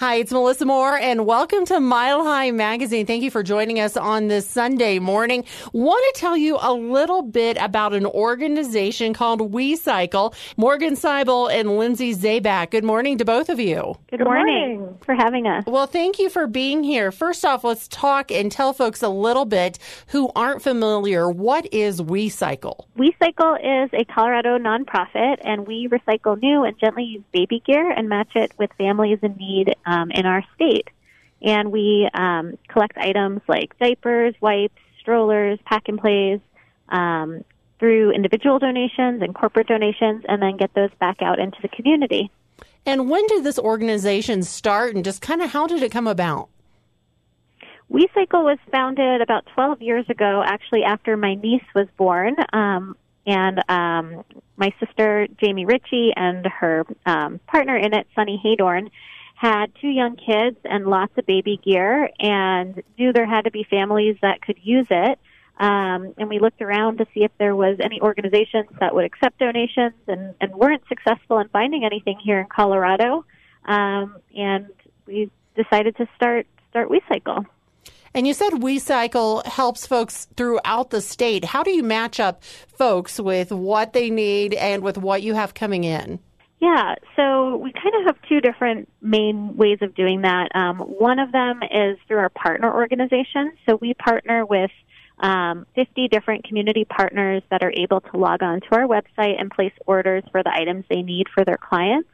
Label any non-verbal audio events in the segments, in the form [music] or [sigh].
Hi, it's Melissa Moore, and welcome to Mile High Magazine. Thank you for joining us on this Sunday morning. Want to tell you a little bit about an organization called WeCycle. Morgan Seibel and Lindsay Zabak. Good morning to both of you. Good, Good morning. morning for having us. Well, thank you for being here. First off, let's talk and tell folks a little bit who aren't familiar. What is WeCycle? WeCycle is a Colorado nonprofit, and we recycle new and gently used baby gear and match it with families in need um, in our state. And we um, collect items like diapers, wipes, strollers, pack and plays um, through individual donations and corporate donations, and then get those back out into the community. And when did this organization start, and just kind of how did it come about? WeCycle was founded about 12 years ago, actually after my niece was born. Um, and um, my sister Jamie Ritchie and her um, partner in it, Sunny Haydorn, had two young kids and lots of baby gear and knew there had to be families that could use it. Um, and we looked around to see if there was any organizations that would accept donations and, and weren't successful in finding anything here in Colorado. Um, and we decided to start start WeCycle. And you said WeCycle helps folks throughout the state. How do you match up folks with what they need and with what you have coming in? Yeah, so we kind of have two different main ways of doing that. Um, one of them is through our partner organizations. So we partner with um, 50 different community partners that are able to log on to our website and place orders for the items they need for their clients.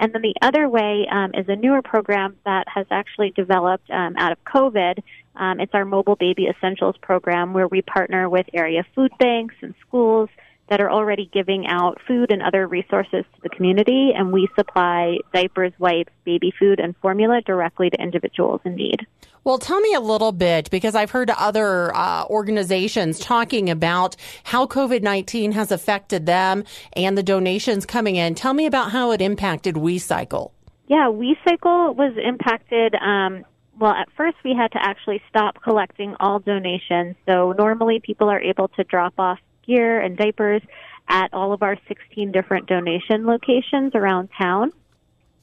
And then the other way um, is a newer program that has actually developed um, out of COVID. Um, it's our Mobile Baby Essentials program where we partner with area food banks and schools that are already giving out food and other resources to the community, and we supply diapers, wipes, baby food, and formula directly to individuals in need. Well, tell me a little bit because I've heard other uh, organizations talking about how COVID 19 has affected them and the donations coming in. Tell me about how it impacted WeCycle. Yeah, WeCycle was impacted. Um, well, at first we had to actually stop collecting all donations. So normally people are able to drop off gear and diapers at all of our 16 different donation locations around town.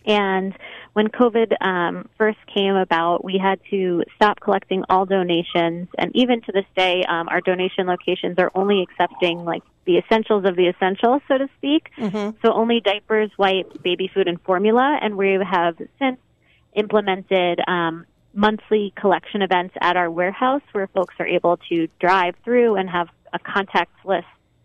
And when COVID um, first came about, we had to stop collecting all donations. And even to this day, um, our donation locations are only accepting like the essentials of the essentials, so to speak. Mm-hmm. So only diapers, wipes, baby food, and formula. And we have since implemented um, monthly collection events at our warehouse where folks are able to drive through and have a contactless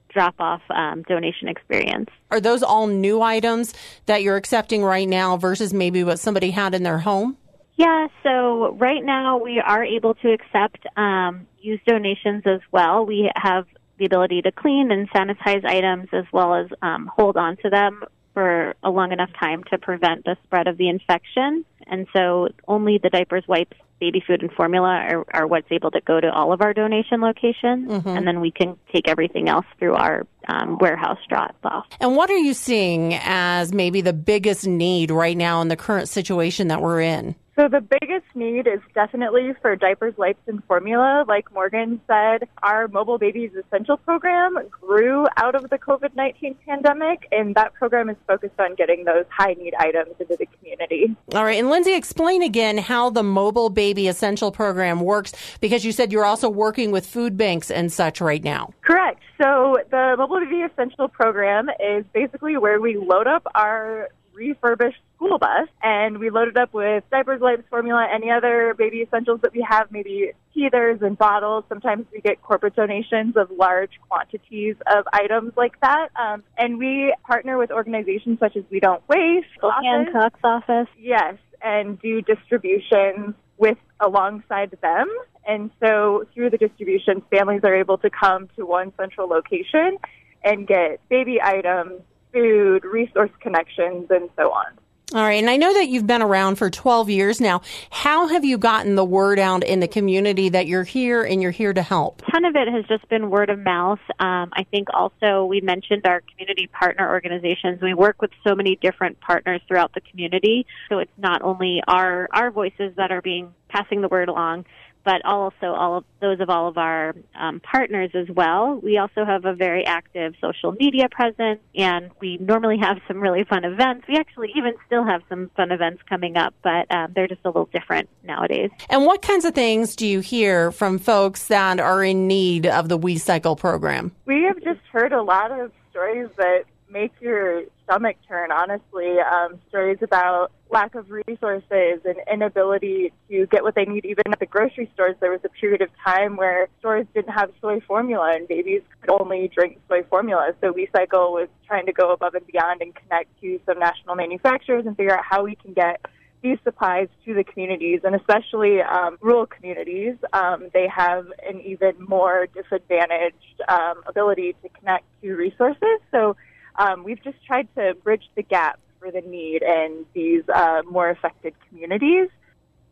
drop off um, donation experience. Are those all new items that you're accepting right now versus maybe what somebody had in their home? Yeah, so right now we are able to accept um, used donations as well. We have the ability to clean and sanitize items as well as um, hold on to them for a long enough time to prevent the spread of the infection. And so only the diapers, wipes, baby food, and formula are, are what's able to go to all of our donation locations. Mm-hmm. And then we can take everything else through our um, warehouse drop off. And what are you seeing as maybe the biggest need right now in the current situation that we're in? So the biggest need is definitely for diapers, wipes, and formula. Like Morgan said, our Mobile Babies Essential program grew out of the COVID-19 pandemic, and that program is focused on getting those high need items into the community. All right. And Lindsay, explain again how the Mobile Baby Essential program works, because you said you're also working with food banks and such right now. Correct. So the Mobile Baby Essential program is basically where we load up our refurbished school bus and we loaded up with diapers, wipes, formula, any other baby essentials that we have, maybe teethers and bottles. Sometimes we get corporate donations of large quantities of items like that. Um, and we partner with organizations such as We Don't Waste, Hancock's office. Yes, and do distributions with alongside them. And so through the distributions, families are able to come to one central location and get baby items, food, resource connections, and so on. All right. And I know that you've been around for 12 years now. How have you gotten the word out in the community that you're here and you're here to help? A ton of it has just been word of mouth. Um, I think also we mentioned our community partner organizations. We work with so many different partners throughout the community. So it's not only our, our voices that are being passing the word along, but also all of those of all of our um, partners as well. We also have a very active social media presence, and we normally have some really fun events. We actually even still have some fun events coming up, but um, they're just a little different nowadays. And what kinds of things do you hear from folks that are in need of the We Cycle program? We have just heard a lot of stories that make your stomach turn, honestly. Um, stories about lack of resources and inability to get what they need even at the grocery stores. There was a period of time where stores didn't have soy formula and babies could only drink soy formula. So WeCycle was trying to go above and beyond and connect to some national manufacturers and figure out how we can get these supplies to the communities and especially um, rural communities. Um, they have an even more disadvantaged um, ability to connect to resources. So um, we've just tried to bridge the gap for the need in these uh, more affected communities.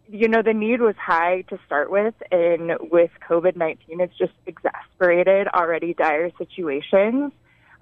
You know, the need was high to start with, and with COVID 19, it's just exasperated already dire situations.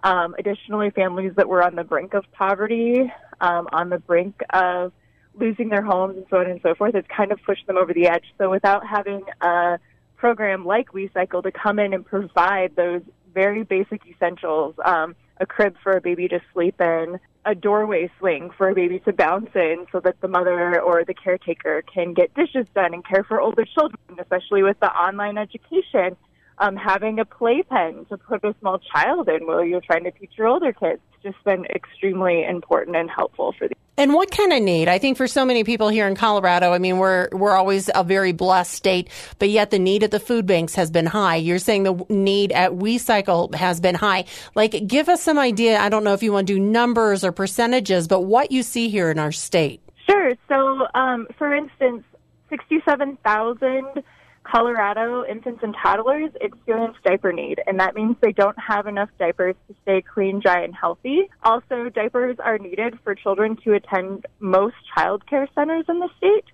Um, additionally, families that were on the brink of poverty, um, on the brink of losing their homes, and so on and so forth, it's kind of pushed them over the edge. So, without having a program like WeCycle to come in and provide those very basic essentials, um, a crib for a baby to sleep in, a doorway swing for a baby to bounce in so that the mother or the caretaker can get dishes done and care for older children, especially with the online education. Um, having a playpen to put a small child in while you're trying to teach your older kids has just been extremely important and helpful for these. And what kind of need? I think for so many people here in Colorado, I mean, we're we're always a very blessed state, but yet the need at the food banks has been high. You're saying the need at WeCycle has been high. Like, give us some idea. I don't know if you want to do numbers or percentages, but what you see here in our state. Sure. So, um, for instance, sixty-seven thousand Colorado infants and toddlers experience diaper need, and that means they don't have enough diapers to stay clean, dry, and healthy. Also, diapers are needed for children to attend most child care centers in the state.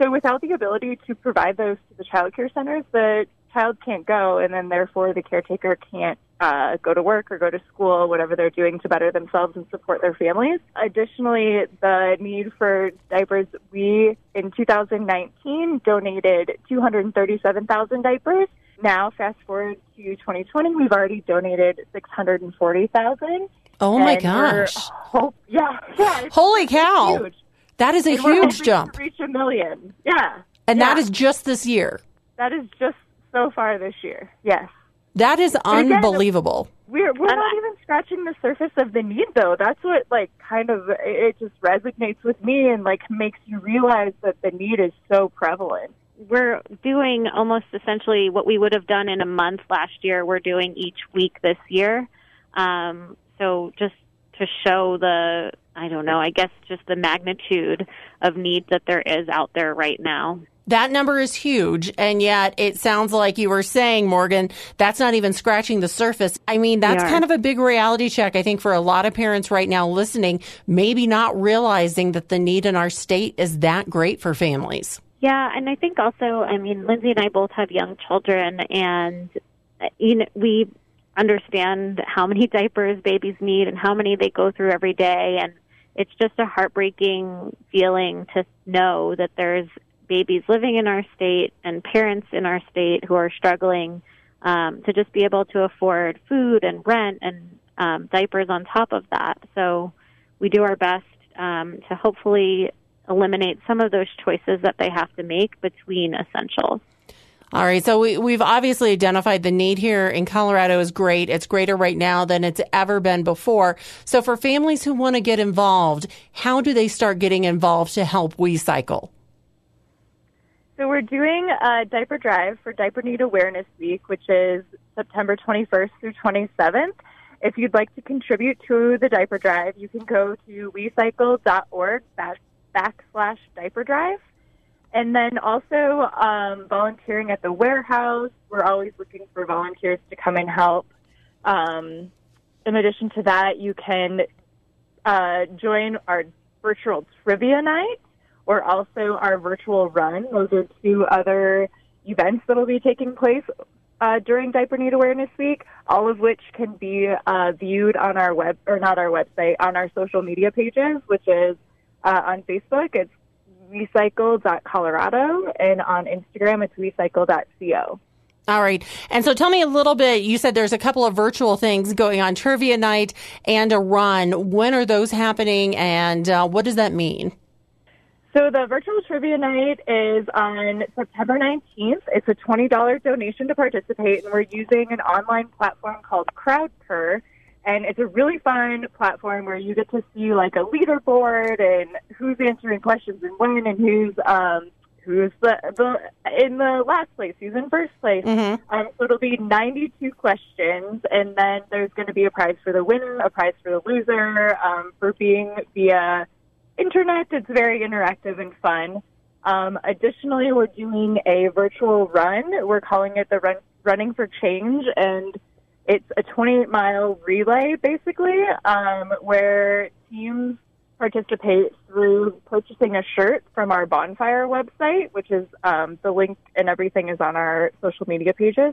So, without the ability to provide those to the child care centers, the child can't go, and then therefore the caretaker can't uh, go to work or go to school, whatever they're doing to better themselves and support their families. Additionally, the need for diapers, we in 2019 donated 237,000 diapers. Now, fast forward to 2020, we've already donated 640,000. Oh my gosh! Hope, yeah, yeah. Holy cow! Huge. That is a And we're huge jump, To reach a million. Yeah. and yeah. that is just this year. that is just so far this year. Yes. That is again, unbelievable. We're we're not even scratching the surface of the need though. That's what like kind of it just resonates with me and like makes you realize that the need is so prevalent. We're doing almost essentially what we would have done in a month last year. We're doing each week this year. Um, so just to show the, I don't know, I guess just the magnitude of need that there is out there right now. That number is huge, and yet it sounds like you were saying, Morgan, that's not even scratching the surface. I mean, that's kind of a big reality check, I think, for a lot of parents right now listening, maybe not realizing that the need in our state is that great for families. Yeah, and I think also, I mean, Lindsay and I both have young children, and uh, you know, we understand how many [laughs] diapers babies need and how many they go through every day, and it's just a heartbreaking feeling to know that there's babies living in our state and parents in our state who are struggling um, to just be able to afford food and rent and um, diapers on top of that. So we do our best um, to hopefully eliminate some of those choices that they have to make between essentials. All right, so we, we've obviously identified the need here in Colorado is great. It's greater right now than it's ever been before. So for families who want to get involved, how do they start getting involved to help WeCycle? So we're doing a diaper drive for Diaper Need Awareness Week, which is September 21st through 27th. If you'd like to contribute to the diaper drive, you can go to wecycle.org back, backslash diaper drive. And then also um, volunteering at the warehouse. We're always looking for volunteers to come and help. Um, in addition to that, you can uh, join our virtual trivia night or also our virtual run. Those are two other events that will be taking place uh, during Diaper Need Awareness Week, all of which can be uh, viewed on our web, or not our website, on our social media pages, which is uh, on Facebook. It's wecycle.colorado, and on Instagram it's wecycle.co. All right. And so tell me a little bit. You said there's a couple of virtual things going on trivia night and a run. When are those happening and uh, what does that mean? So the virtual trivia night is on September 19th. It's a $20 donation to participate, and we're using an online platform called CrowdPurr. And it's a really fun platform where you get to see like a leaderboard and who's answering questions and when, and who's um, who's the, the in the last place, who's in first place. Mm-hmm. Um, so it'll be 92 questions, and then there's going to be a prize for the winner, a prize for the loser, um, for being via internet. It's very interactive and fun. Um, additionally, we're doing a virtual run. We're calling it the run, Running for Change, and it's a 28 mile relay, basically, um, where teams participate through purchasing a shirt from our bonfire website, which is um, the link and everything is on our social media pages.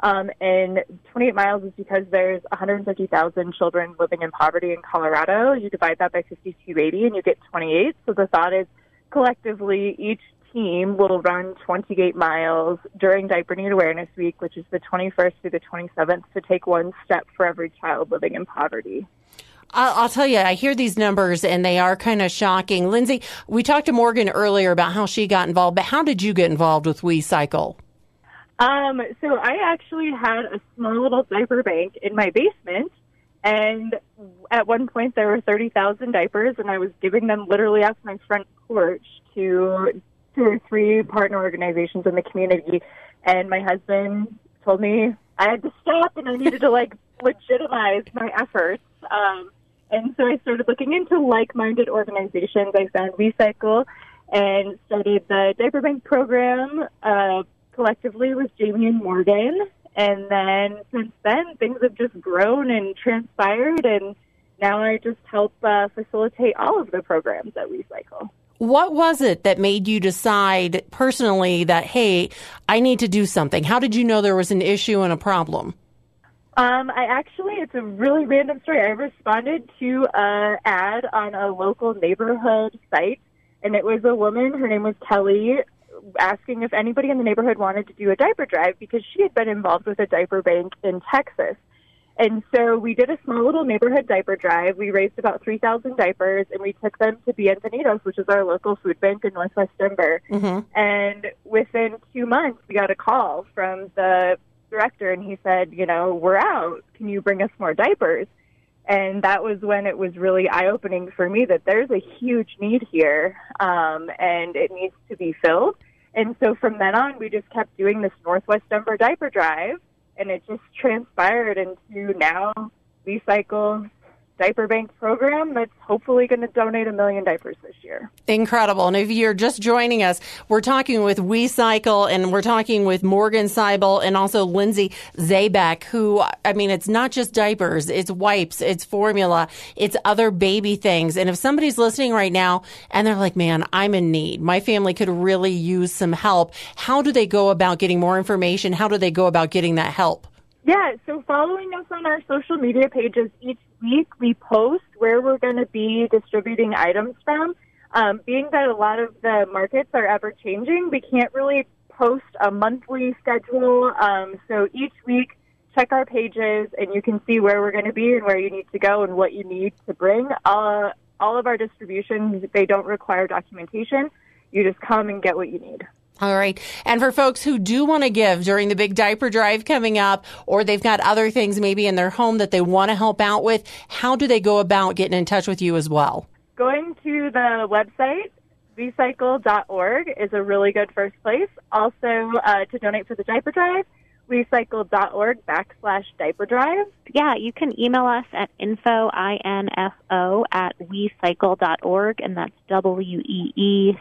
Um, and 28 miles is because there's 150,000 children living in poverty in Colorado. You divide that by 5280 and you get 28. So the thought is collectively each team will run 28 miles during Diaper Need Awareness Week, which is the 21st through the 27th, to take one step for every child living in poverty. I'll, tell you, I hear these numbers and they are kind of shocking. Lindsay, we talked to Morgan earlier about how she got involved, but how did you get involved with We Cycle? Um, so I actually had a small little diaper bank in my basement, and at one point there were thirty thousand diapers, and I was giving them literally off my front porch to two or three partner organizations in the community. And my husband told me I had to stop, and I needed to like [laughs] legitimize my efforts. Um, and so I started looking into like-minded organizations. I found WeCycle and started the diaper bank program. Uh, collectively with Jamie and Morgan. And then since then, things have just grown and transpired, and now I just help uh, facilitate all of the programs at WeCycle. What was it that made you decide personally that, hey, I need to do something? How did you know there was an issue and a problem? Um, I actually, it's a really random story. I responded to an ad on a local neighborhood site, and it was a woman. Her name was Kelly asking if anybody in the neighborhood wanted to do a diaper drive because she had been involved with a diaper bank in Texas. And so we did a small little neighborhood diaper drive. We raised about 3,000 diapers and we took them to Bienvenidos, which is our local food bank in Northwest Denver. Mm-hmm. And within two months, we got a call from the director and he said, you know, we're out. Can you bring us more diapers? And that was when it was really eye opening for me that there's a huge need here um, and it needs to be filled. And so from then on, we just kept doing this Northwest Denver diaper drive, and it just transpired into now WeCycle diaper bank program that's hopefully going to donate a million diapers this year. Incredible. And if you're just joining us, we're talking with WeCycle and we're talking with Morgan Seibel and also Lindsay Zabek, who, I mean, it's not just diapers, it's wipes, it's formula, it's other baby things. And if somebody's listening right now and they're like, man, I'm in need, my family could really use some help, how do they go about getting more information? How do they go about getting that help? Yeah, so following us on our social media pages each week, we post where we're going to be distributing items from. Um, being that a lot of the markets are ever changing, we can't really post a monthly schedule. Um, so each week, check our pages and you can see where we're going to be and where you need to go and what you need to bring. Uh, all of our distributions, they don't require documentation. You just come and get what you need. All right. And for folks who do want to give during the big diaper drive coming up, or they've got other things maybe in their home that they want to help out with, how do they go about getting in touch with you as well? Going to the website, wecycle.org, is a really good first place. Also, uh, to donate for the diaper drive, wecycle.org backslash diaper drive. Yeah, you can email us at info, I-N-F-O, at wecycle.org, and that's W-E-E-C-Y-C-L-E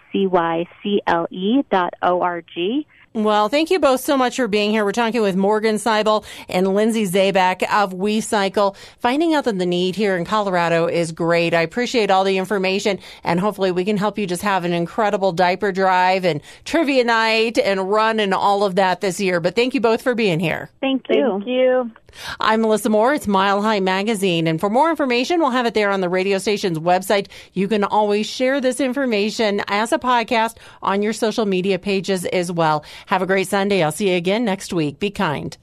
dot O-R-G. Well, thank you both so much for being here. We're talking with Morgan Seibel and Lindsay Zabak of WeCycle. Finding out that the need here in Colorado is great. I appreciate all the information and hopefully we can help you just have an incredible diaper drive and trivia night and run and all of that this year. But thank you both for being here. Thank you. Thank you. I'm Melissa Moore. It's Mile High Magazine. And for more information, we'll have it there on the radio station's website. You can always share this information as a podcast on your social media pages as well. Have a great Sunday. I'll see you again next week. Be kind.